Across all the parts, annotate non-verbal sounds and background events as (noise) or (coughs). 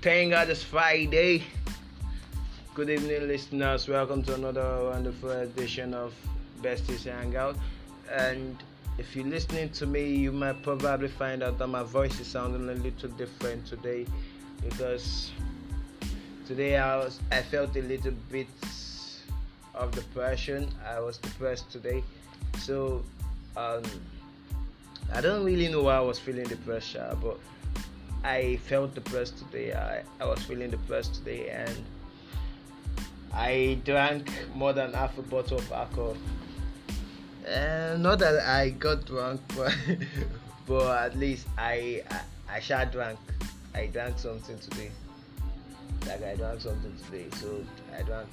thank God it's Friday. Good evening, listeners. Welcome to another wonderful edition of Besties Hangout. And if you're listening to me, you might probably find out that my voice is sounding a little different today because today I was I felt a little bit of depression. I was depressed today, so um, I don't really know why I was feeling depressed, but I felt depressed today. I, I was feeling depressed today, and I drank more than half a bottle of alcohol. Uh, not that I got drunk, (laughs) but but at least I I, I sure drank. I drank something today. Like I drank something today, so I drank.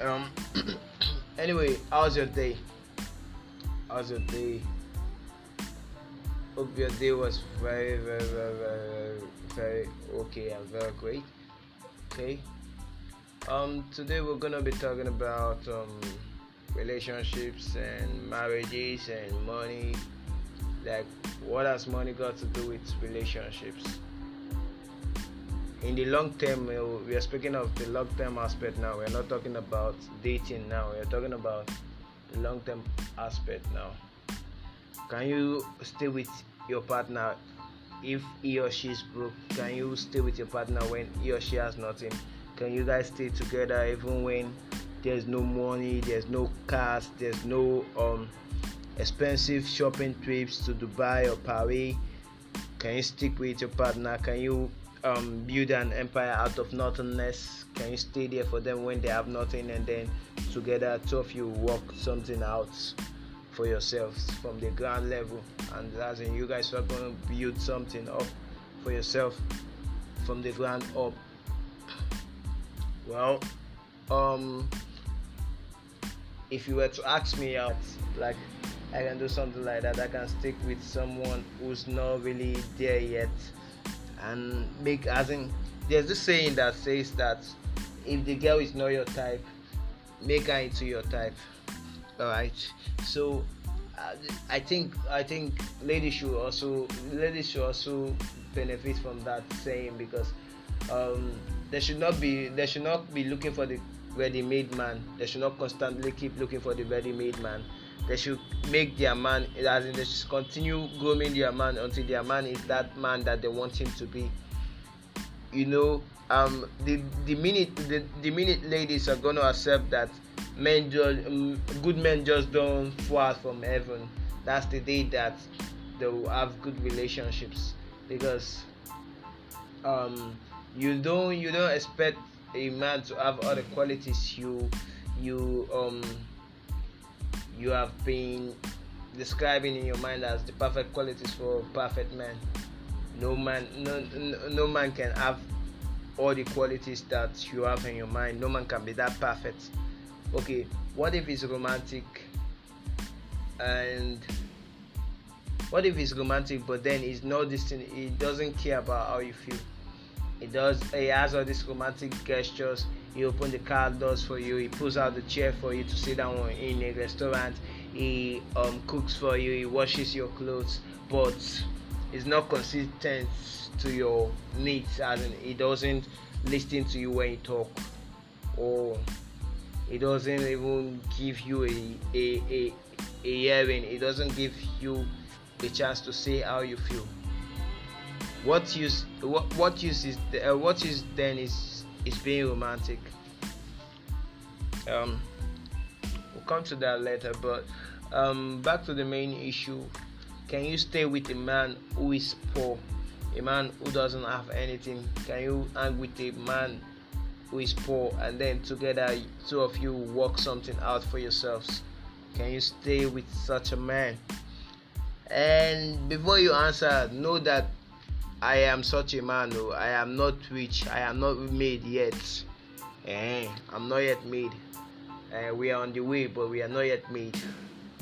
Um. (coughs) anyway, how's your day? How's your day? Hope your day was very, very, very, very, very okay and very great. Okay. Um. Today we're gonna be talking about um relationships and marriages and money. Like, what has money got to do with relationships? In the long term, we are speaking of the long term aspect now. We're not talking about dating now. We're talking about the long term aspect now. Can you stay with your partner if he or she is broke? Can you stay with your partner when he or she has nothing? Can you guys stay together even when there's no money, there's no cars, there's no um, expensive shopping trips to Dubai or Paris. Can you stick with your partner? Can you um, build an empire out of nothingness? Can you stay there for them when they have nothing and then together two of you work something out for yourselves from the ground level. And as in you guys are going to build something up for yourself from the ground up. Well um if you were to ask me out, like I can do something like that, I can stick with someone who's not really there yet, and make as in there's this saying that says that if the girl is not your type, make her into your type. All right, so. Uh, I think I think ladies should also ladies should also benefit from that saying because um, they should not be they should not be looking for the ready-made man. They should not constantly keep looking for the ready-made man. They should make their man, as in they should continue grooming their man until their man is that man that they want him to be. You know, um, the the minute the, the minute ladies are gonna accept that men just um, good men just don't fall from heaven. That's the day that they will have good relationships. Because um, you don't you don't expect a man to have all the qualities you you um you have been describing in your mind as the perfect qualities for a perfect man. No man no, no man can have all the qualities that you have in your mind. No man can be that perfect okay what if he's romantic and what if he's romantic but then he's not distant he doesn't care about how you feel he does. He has all these romantic gestures. He opens the car doors for you. He pulls out the chair for you to sit down in a restaurant. He um, cooks for you. He washes your clothes, but he's not consistent to your needs. and he doesn't listen to you when you talk, or he doesn't even give you a a a, a hearing. He doesn't give you a chance to say how you feel. What use what, what use is the, uh, what use then is is being romantic. Um we'll come to that later but um back to the main issue. Can you stay with a man who is poor? A man who doesn't have anything. Can you hang with a man who is poor and then together two of you work something out for yourselves can you stay with such a man and before you answer know that I am such a man. No, I am not rich. I am not made yet. Eh, I'm not yet made. Uh, we are on the way, but we are not yet made.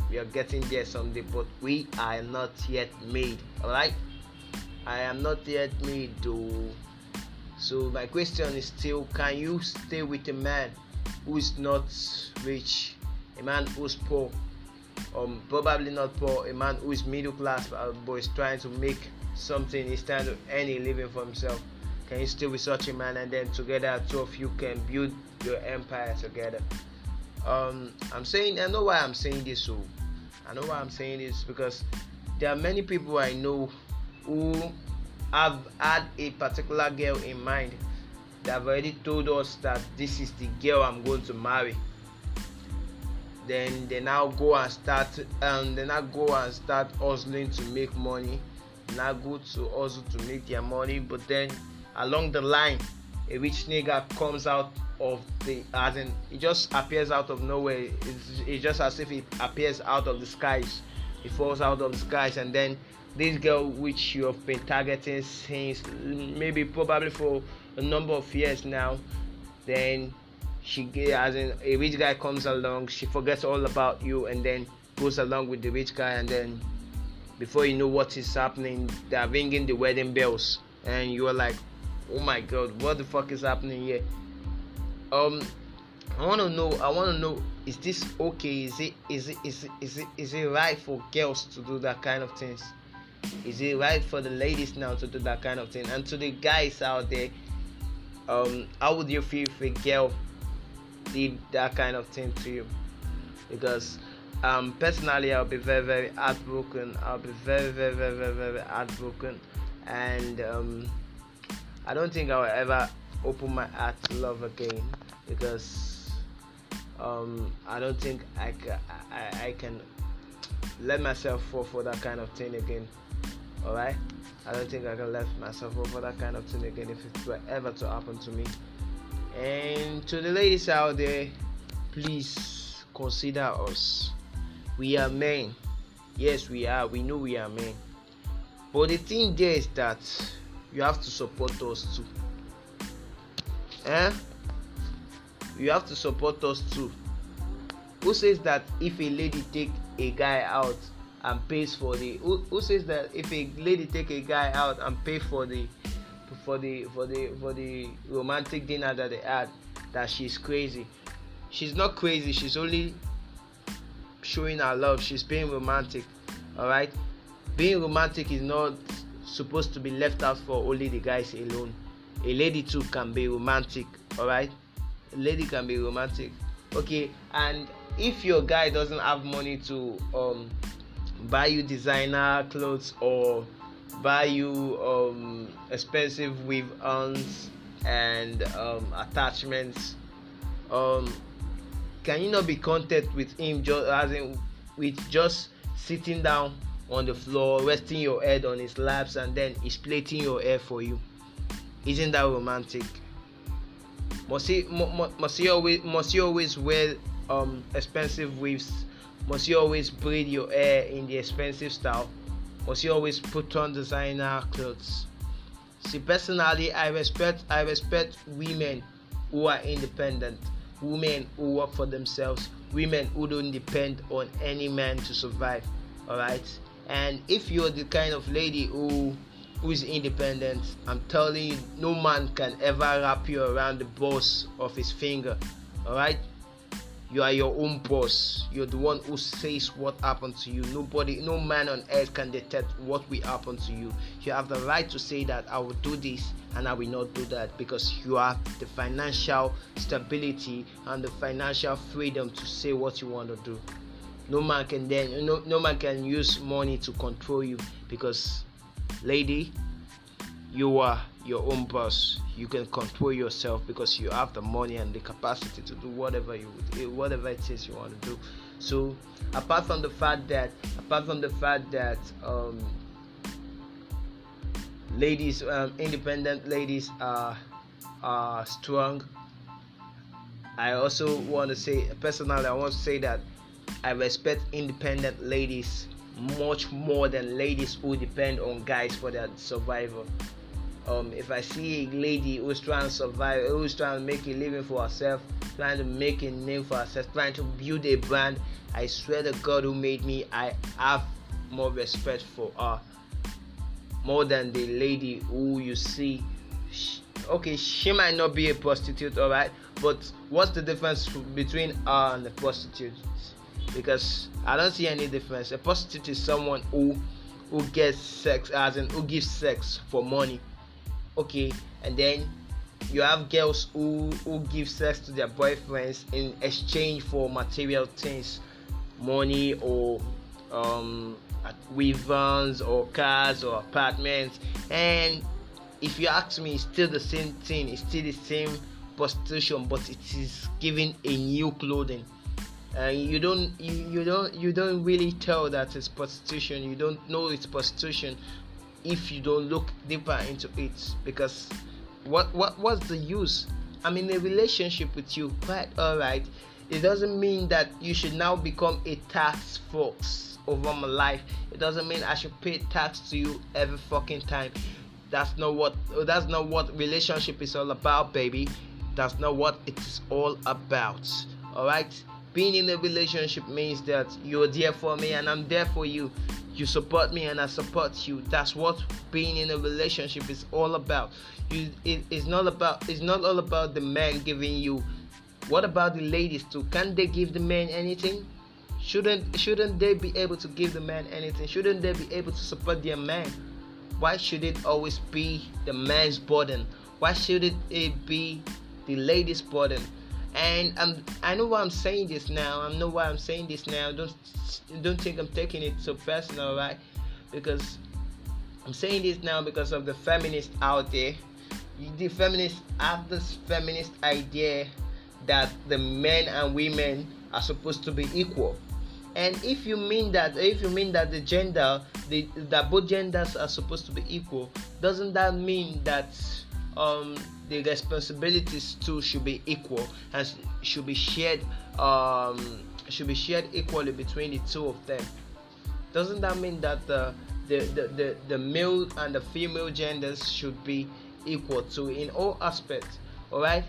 We are getting there someday, but we are not yet made. Alright? I am not yet made, though. So my question is still: Can you stay with a man who is not rich, a man who's poor, um, probably not poor, a man who is middle class, but is trying to make something he's trying to earn a living for himself. Can you stay with such a man and then together two of you can build your empire together? Um i'm saying i know why i'm saying this so i know why i'm saying this because there are many people i know who have had a particular girl in mind they have already told us that this is the girl i'm going to marry. Then they now go and start um they now go and start hustling to make money. Now go to hustle to make their money. But then along the line a rich nigga comes out of the as in it just appears out of nowhere. It's, it's just as if it appears out of the skies. It falls out of the skies and then this girl which you have been targeting since maybe probably for a number of years now then she as in a rich guy comes along she forgets all about you and then goes along with the rich guy and then before you know what is happening they're ringing the wedding bells and you're like oh my god what the fuck is happening here? Um i want to know i want to know is this okay? Is it is it is it is it is it right for girls to do that kind of things is it right for the ladies now to do that kind of thing? And to the guys out there um how would you feel if a girl did that kind of thing to you? Because um personally i'll be very very heartbroken. I'll be very very very very, very heartbroken. And um I don't think I will ever open my heart to love again because um, I don't think I, ca- I, I can let myself fall for that kind of thing again. Alright? I don't think I can let myself fall for that kind of thing again if it were ever to happen to me. And to the ladies out there, please consider us. We are men. Yes, we are. We know we are men. But the thing there is that you have to support us too. Eh? You have to support us too. Who says that if a lady take a guy out and pays for the who, who says that if a lady take a guy out and pay for the for the for the for the romantic dinner that they had that she's crazy she's not crazy she's only showing her love she's being romantic all right being romantic is not supposed to be left out for only the guys alone. A lady too can be romantic, alright? A lady can be romantic. Okay, and if your guy doesn't have money to um buy you designer clothes or buy you um expensive weave ons and um attachments um can you not be content with him just as in with just sitting down on the floor, resting your head on his laps, and then he's plaiting your hair for you. Isn't that romantic? Must he, must he always must he always wear um expensive weaves? Must you always braid your hair in the expensive style? Must you always put on designer clothes? See, personally, I respect I respect women who are independent, women who work for themselves, women who don't depend on any man to survive. All right and if you're the kind of lady who who is independent i'm telling you no man can ever wrap you around the boss of his finger all right you are your own boss. You're the one who says what happened to you. Nobody no man on earth can detect what will happen to you. You have the right to say that i will do this and i will not do that because you have the financial stability and the financial freedom to say what you want to do. No man can then no, no man can use money to control you because lady you are your own boss you can control yourself because you have the money and the capacity to do whatever you eh, whatever it is you want to do so apart from the fact that apart from the fact that um, ladies um, independent ladies are are strong i also want to say personally i want to say that I respect independent ladies much more than ladies who depend on guys for their survival. Um, if I see a lady who's trying to survive, who's trying to make a living for herself, trying to make a name for herself, trying to build a brand, I swear to God who made me, I have more respect for her more than the lady who you see. She, okay, she might not be a prostitute, alright, but what's the difference between her and the prostitute? because I don't see any difference. A prostitute is someone who who gets sex as in who gives sex for money. Okay and then you have girls who who give sex to their boyfriends in exchange for material things money or um weavons or cars or apartments. And if you ask me it's still the same thing it's still the same prostitution but it is giving a new clothing. And you don't you, you don't you don't really tell that it's prostitution you don't know it's prostitution if you don't look deeper into it because what what what's the use? I'm in a relationship with you quite all right it doesn't mean that you should now become a tax force over my life. It doesn't mean i should pay tax to you every fucking time. That's not what that's not what relationship is all about baby. That's not what it is all about all right being in a relationship means that you're there for me and i'm there for you. You support me and i support you. That's what being in a relationship is all about. You it, it's not about it's not all about the man giving you. What about the ladies too? Can they give the man anything? Shouldn't shouldn't they be able to give the man anything? Shouldn't they be able to support their man? Why should it always be the man's burden? Why should it be the lady's burden and I'm, I know why I'm saying this now. I know why I'm saying this now. Don't don't think I'm taking it so personal, right? Because I'm saying this now because of the feminists out there. The feminists have this feminist idea that the men and women are supposed to be equal. And if you mean that, if you mean that the gender, the, that both genders are supposed to be equal, doesn't that mean that um, the responsibilities too should be equal and should be shared um, should be shared equally between the two of them. Doesn't that mean that the the, the, the, the male and the female genders should be equal to in all aspects? All right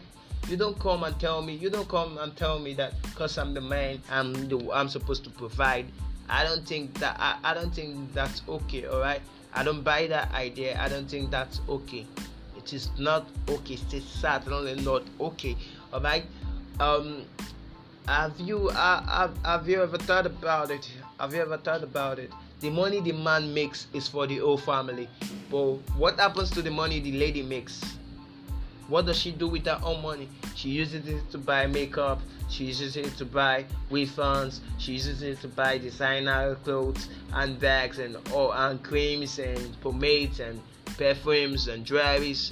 you don't come and tell me you don't come and tell me that because i'm the man i'm the i'm supposed to provide. I don't think that I, I don't think that's okay all right i don't buy that idea. I don't think that's okay it is not okay it is certainly not okay. All right um have you uh, have, have you ever thought about it? Have you ever thought about it? The money the man makes is for the whole family. But what happens to the money the lady makes? What does she do with her own money? She uses it to buy makeup. She uses it to buy funds she uses it to buy designer clothes and bags and all and creams and pomades and perfumes and jewelries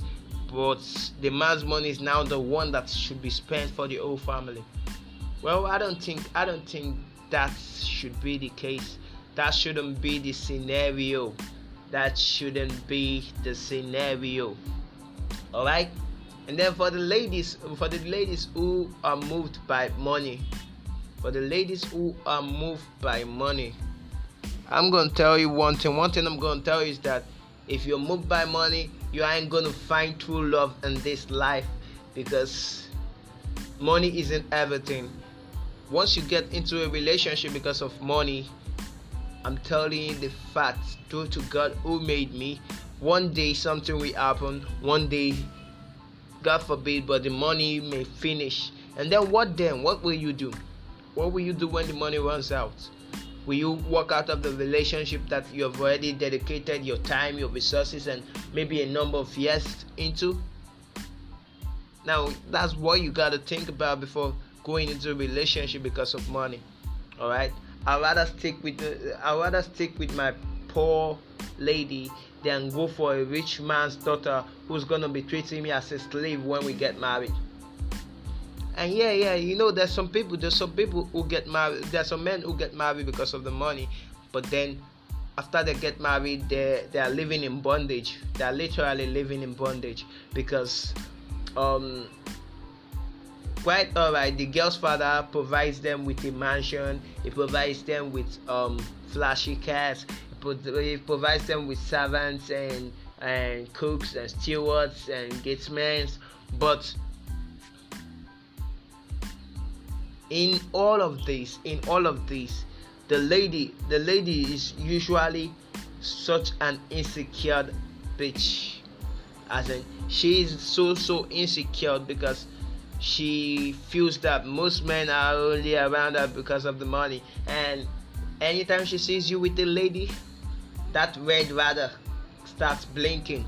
but the man's money is now the one that should be spent for the whole family. Well i don't think i don't think that should be the case. That shouldn't be the scenario. That shouldn't be the scenario. All right and then for the ladies for the ladies who are moved by money for the ladies who are moved by money i'm gonna tell you one thing. One thing i'm gonna tell you is that if you're moved by money you ain't gonna find true love in this life because money isn't everything. Once you get into a relationship because of money i'm telling you the fact due to god who made me one day something will happen. One day god forbid but the money may finish. And then what then? What will you do? What will you do when the money runs out will you walk out of the relationship that you have already dedicated your time your resources and maybe a number of years into? Now that's what you got to think about before going into a relationship because of money all right? I'd rather stick with the, i'd rather stick with my poor lady than go for a rich man's daughter who's gonna be treating me as a slave when we get married and yeah yeah you know there's some people there's some people who get married there's some men who get married because of the money but then after they get married they they are living in bondage. They are literally living in bondage because um quite alright the girl's father provides them with a mansion he provides them with um flashy cars he provides them with servants and and cooks and stewards and gatesmen but in all of this in all of this the lady the lady is usually such an insecure bitch. As in she is so so insecure because she feels that most men are only around her because of the money. And anytime she sees you with a lady that red radar starts blinking.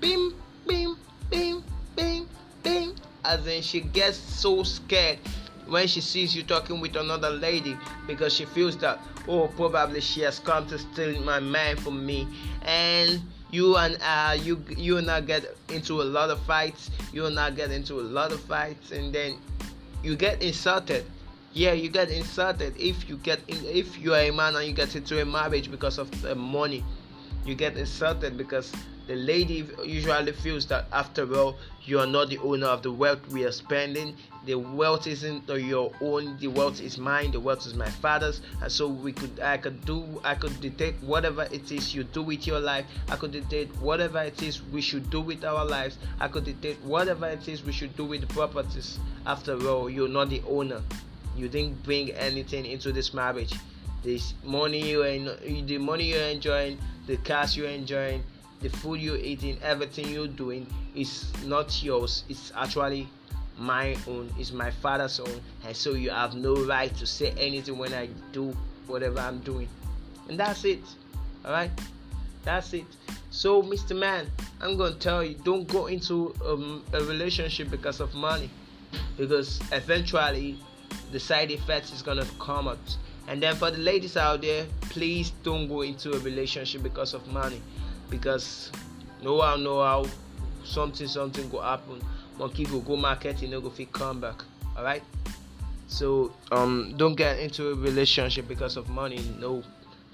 Bim bing, bing, bing, bing. As in, she gets so scared when she sees you talking with another lady because she feels that oh probably she has come to steal my man from me. And you and uh you you and I get into a lot of fights. You and I get into a lot of fights and then you get insulted. Yeah you get insulted. If you get in if you are a man and you get into a marriage because of the money you get insulted because the lady usually feels that after all you are not the owner of the wealth we are spending. The wealth isn't your own. The wealth is mine. The wealth is my father's. And so we could i could do i could dictate whatever it is you do with your life. I could dictate whatever it is we should do with our lives. I could dictate whatever it is we should do with the properties. After all you're not the owner. You didn't bring anything into this marriage. This money you the money you're enjoying the cars you're enjoying the food you're eating everything you're doing is not yours. It's actually my own. It's my father's own. And so you have no right to say anything when i do whatever i'm doing. And that's it. All right that's it. So mr man i'm gonna tell you don't go into um, a relationship because of money. Because eventually the side effects is gonna come out. And then for the ladies out there please don't go into a relationship because of money because no one know how something something go happen. Monkey go go market you know go fit come back. All right so um don't get into a relationship because of money no.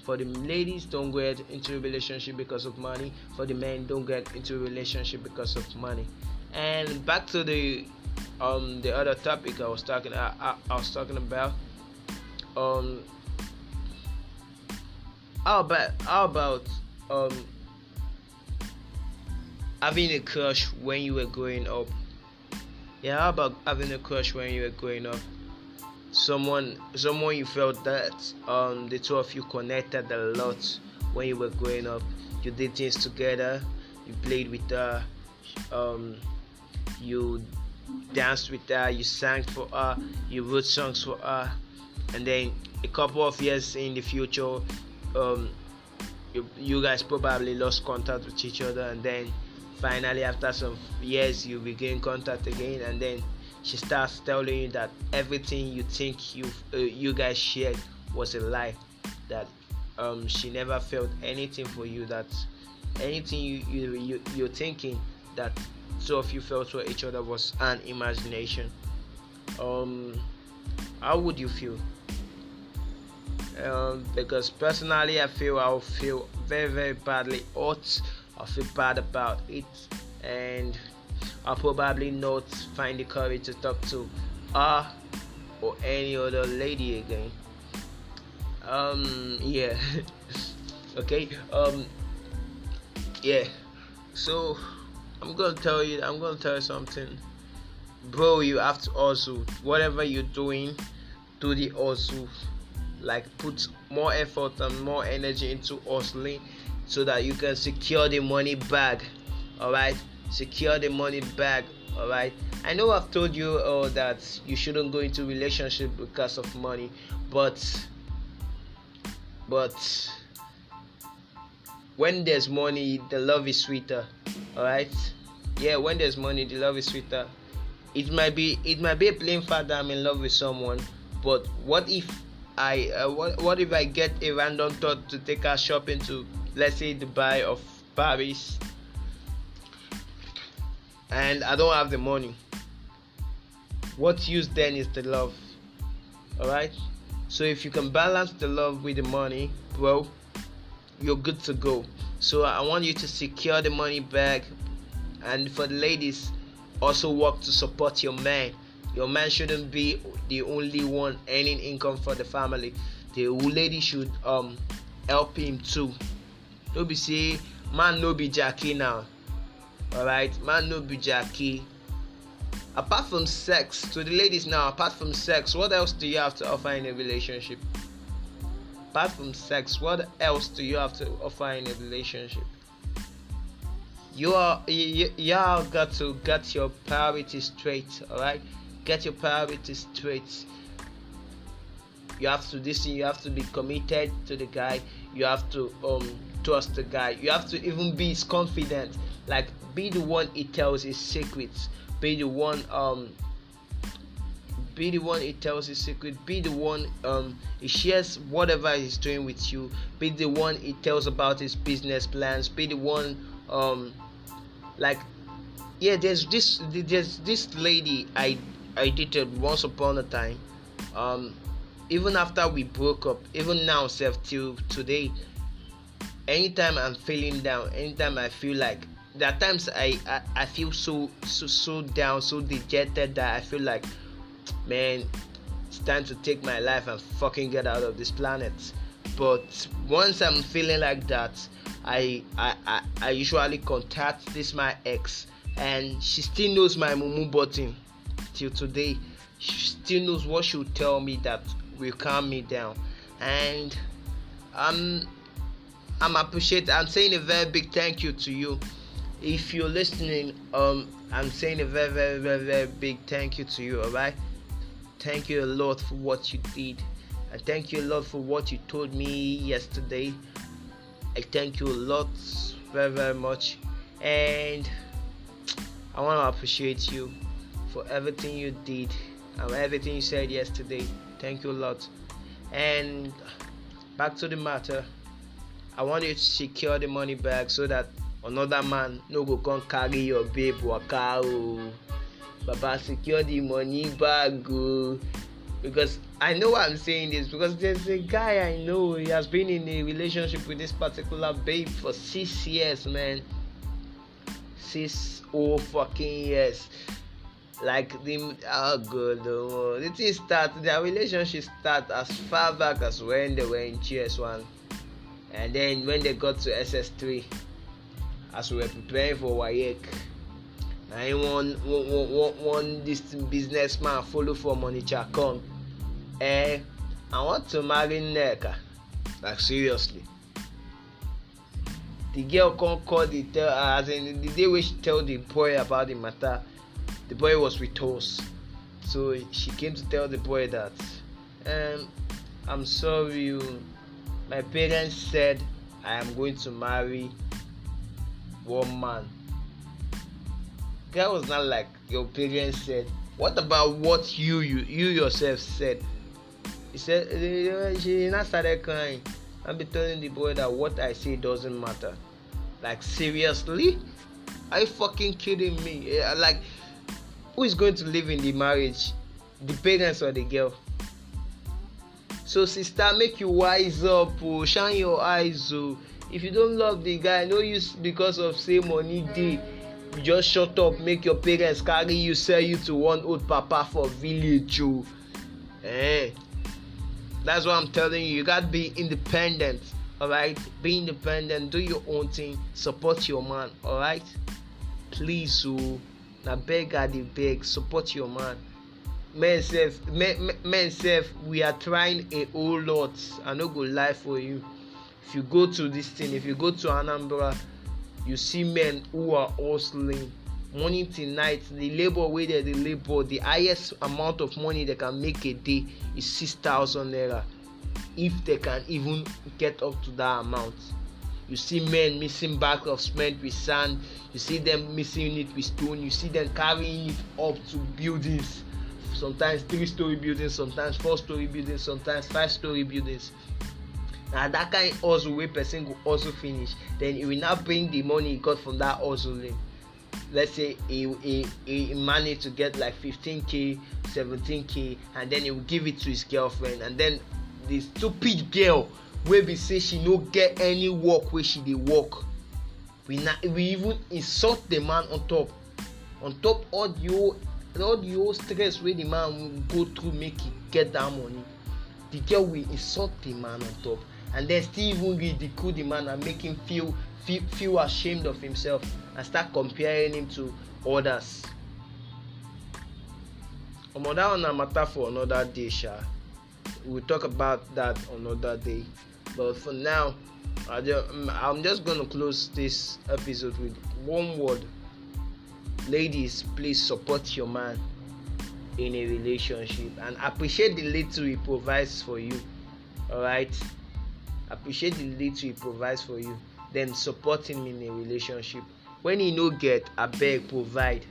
For the ladies don't get into a relationship because of money. For the men don't get into a relationship because of money. And back to the um the other topic i was talking I, I, I was talking about. Um how about how about um having a crush when you were growing up. Yeah how about having a crush when you were growing up? Someone someone you felt that um the two of you connected a lot when you were growing up. You did things together you played with her um you danced with her you sang for her you wrote songs for her. And then a couple of years in the future um you, you guys probably lost contact with each other and then finally after some years you begin contact again and then she starts telling you that everything you think you uh, you guys shared was a lie that um, she never felt anything for you that anything you, you, you you're thinking that two of you felt for each other was an imagination. Um how would you feel? Um, because personally i feel i'll feel very very badly hurt I feel bad about it, and I'll probably not find the courage to talk to her or any other lady again. Um, yeah, (laughs) okay, um, yeah. So I'm gonna tell you, I'm gonna tell you something, bro. You have to also whatever you're doing, do the also like put more effort and more energy into hustling so that you can secure the money back all right? Secure the money back all right? I know i've told you uh, that you shouldn't go into relationship because of money but but when there's money the love is sweeter all right? Yeah when there's money the love is sweeter. It might be it might be a plain fact that i'm in love with someone but what if i uh, what, what if i get a random thought to take her shopping to let's say Dubai of Paris. And I don't have the money. What use then is the love. Alright? So if you can balance the love with the money bro you're good to go. So I want you to secure the money back. And for the ladies also work to support your man. Your man shouldn't be the only one earning income for the family. The lady should um help him too no be say man no be jackie now. Alright man no be jackie. Apart from sex to the ladies now apart from sex what else do you have to offer in a relationship? Apart from sex what else do you have to offer in a relationship? You are you, you all got to get your priorities straight all right get your priorities straight. You have to listen you have to be committed to the guy. You have to um trust the guy. You have to even be his confident. Like be the one he tells his secrets. Be the one um be the one he tells his secret. Be the one um he shares whatever he's doing with you. Be the one he tells about his business plans. Be the one um like yeah there's this there's this lady i i dated once upon a time. Um even after we broke up even now self till today anytime i'm feeling down anytime i feel like there are times I, I i feel so so so down so dejected that i feel like man it's time to take my life and fucking get out of this planet. But once i'm feeling like that i i i, I usually contact this my ex and she still knows my mumu button till today. She still knows what she'll tell me that will calm me down. And i'm i'm appreciate i'm saying a very big thank you to you if you're listening um i'm saying a very very very very big thank you to you all right thank you a lot for what you did and thank you a lot for what you told me yesterday i thank you a lot very very much and I want to appreciate you for everything you did and everything you said yesterday. Thank you a lot. And back to the matter. I want you to secure the money back so that another man no go come carry your babe waka o. Baba secure the money bag o. Because I know I'm saying this because there's a guy I know he has been in a relationship with this particular babe for six years, man. Six oh fucking years. Like the oh god, oh, the thing start their relationship start as far back as when they were in JS1, and then when they got to SS3, as we were preparing for WAEC. I one one one one this businessman follow for Monicha come. Eh, I want to marry Neka. Like seriously. The girl come call the tell as in the day wey she tell the boy about the matter, the boy was with us. So she came to tell the boy that um I'm sorry my parents said I am going to marry one man That was not like your parents said. What about what you you, you yourself said? He said eh, eh, eh, she not started crying and be telling the boy that what I say doesn't matter. Like seriously? Are you fucking kidding me? Like who is going to live in the marriage? The parents or the girl? So sister, make you wise up, oh, shine your eyes, oh. If you don't love the guy, no use because of say money dey. Just shut up make your parents carry you sell you to one old papa for village o eh? That's what i'm telling you. You gats be independent alright? Be independent do your own thing support your man alright? Please o na beg i dey beg support your man men sef men men we are trying a whole lot. I no go lie for you. If you go to this thing if you go to anambra you see men who are hustling. Morning till night the labour wey dem dey labour the highest amount of money dem can make a day is six thousand naira. If they can even get up to that amount. You see men missing bags of cement with sand. You see them missing it with stone. You see them carrying it up to buildings sometimes three story buildings sometimes four story buildings sometimes five story buildings. Na that kind hustle wey person go hustle finish then he will now bring the money he got from that hustling. Let's say he he he manage to get like fifteen k seventeen k and then he will give it to his girlfriend. And then the stupid girl wey be say she no get any work wey she dey work we na we even insult the man on top. On top all the whole all the whole stress wey the man go through make he get that money the girl will insult the man on top. And then still even ridicule the man and make him feel feel feel ashamed of himself and start comparing him to others. Omo that one na matter for another day sha. We will talk about that another day. But for now I just, i'm just gonna close this episode with one word ladies please support your man in a relationship and appreciate the little he provides for you alright appreciate the little he provides for you then support him in a relationship. When you no get abeg provide.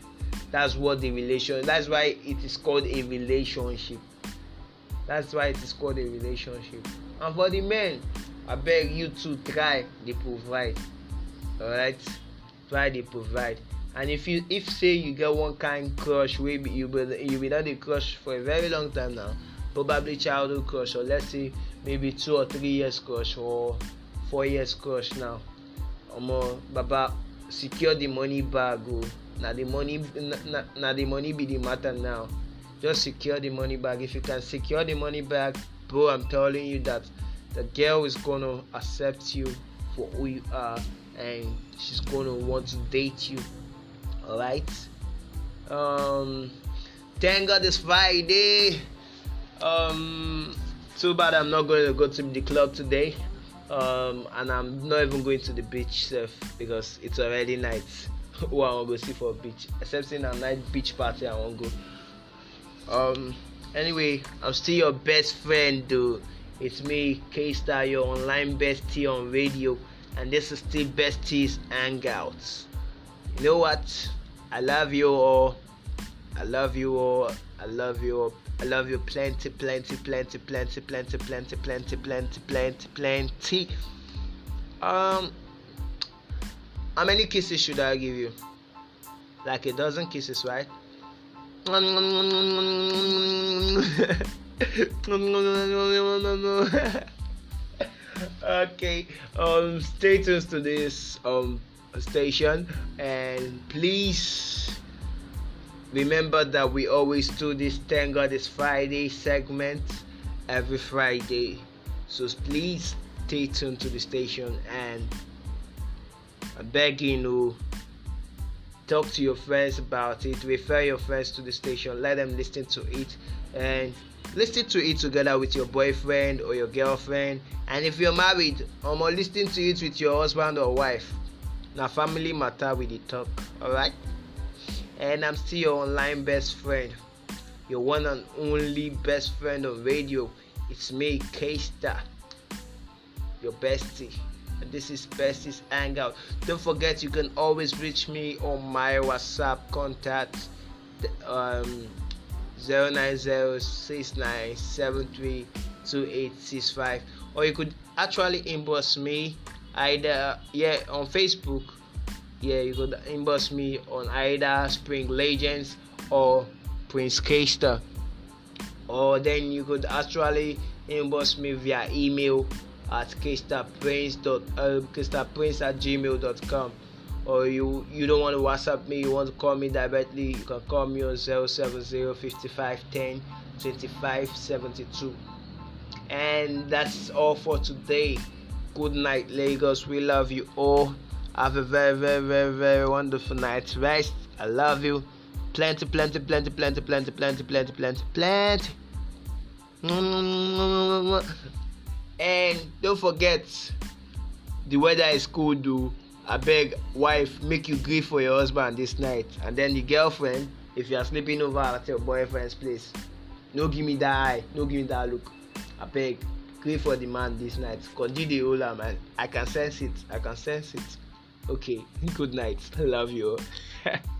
That's what the relation that's why it is called a relationship. That's why it is called a relationship. And for the men abeg you too try dey provide alright try dey provide and if you if say you get one kind crush wey be you be you be don dey crush for a very long time now. Probably childhood crush or let's say maybe two or three years crush or four years crush now. Omo baba secure the money bag o oh. na the money na, na the money be the matter now. Just secure the money bag. If you can secure the money bag bro i'm telling you that the girl is gonna accept you for who you are and she's gonna want to date you all right um thank god it's friday. Um too bad i'm not going to go to the club today. Um and i'm not even going to the beach self because it's already night. (laughs) Who i want to go see for a beach? Except in a night beach party i won't go. Um anyway i'm still your best friend dude. it's me k-star your online bestie on radio. And this is still besties hangouts you know what i love you all i love you all i love you all I love you plenty, plenty, plenty, plenty, plenty, plenty, plenty, plenty, plenty, plenty. Um, how many kisses should I give you? Like a dozen kisses, right? (laughs) okay. Um, stay tuned to this um station and please Remember that we always do this Thank God It's Friday segment every Friday. So please stay tuned to the station and I beg you to talk to your friends about it, refer your friends to the station, let them listen to it and listen to it together with your boyfriend or your girlfriend. And if you're married, or listening to it with your husband or wife. Now family matter with the talk, alright? and I'm still your online best friend, your one and only best friend on radio. It's me, K Star, your bestie. And this is Bestie's Hangout. Don't forget you can always reach me on my WhatsApp contact um 09069732865 or you could actually inbox me either yeah on Facebook yeah you could inbox me on either spring legends or prince Kester or then you could actually inbox me via email at ksterprince.prince uh, at gmail.com or you you don't want to whatsapp me you want to call me directly you can call me on 070 55 10 25 72 and that's all for today good night lagos we love you all have a very, very, very, very wonderful night's rest. I love you. Plenty, plenty, plenty, plenty, plenty, plenty, plenty, plenty, plenty. And don't forget, the weather is cool, though. I beg, wife, make you grieve for your husband this night. And then the girlfriend, if you are sleeping over at your boyfriend's place, no give me that eye, no give me that look. I beg, grieve for the man this night. Cause the whole man. I can sense it. I can sense it. Okay, good night. (laughs) Love you. (laughs)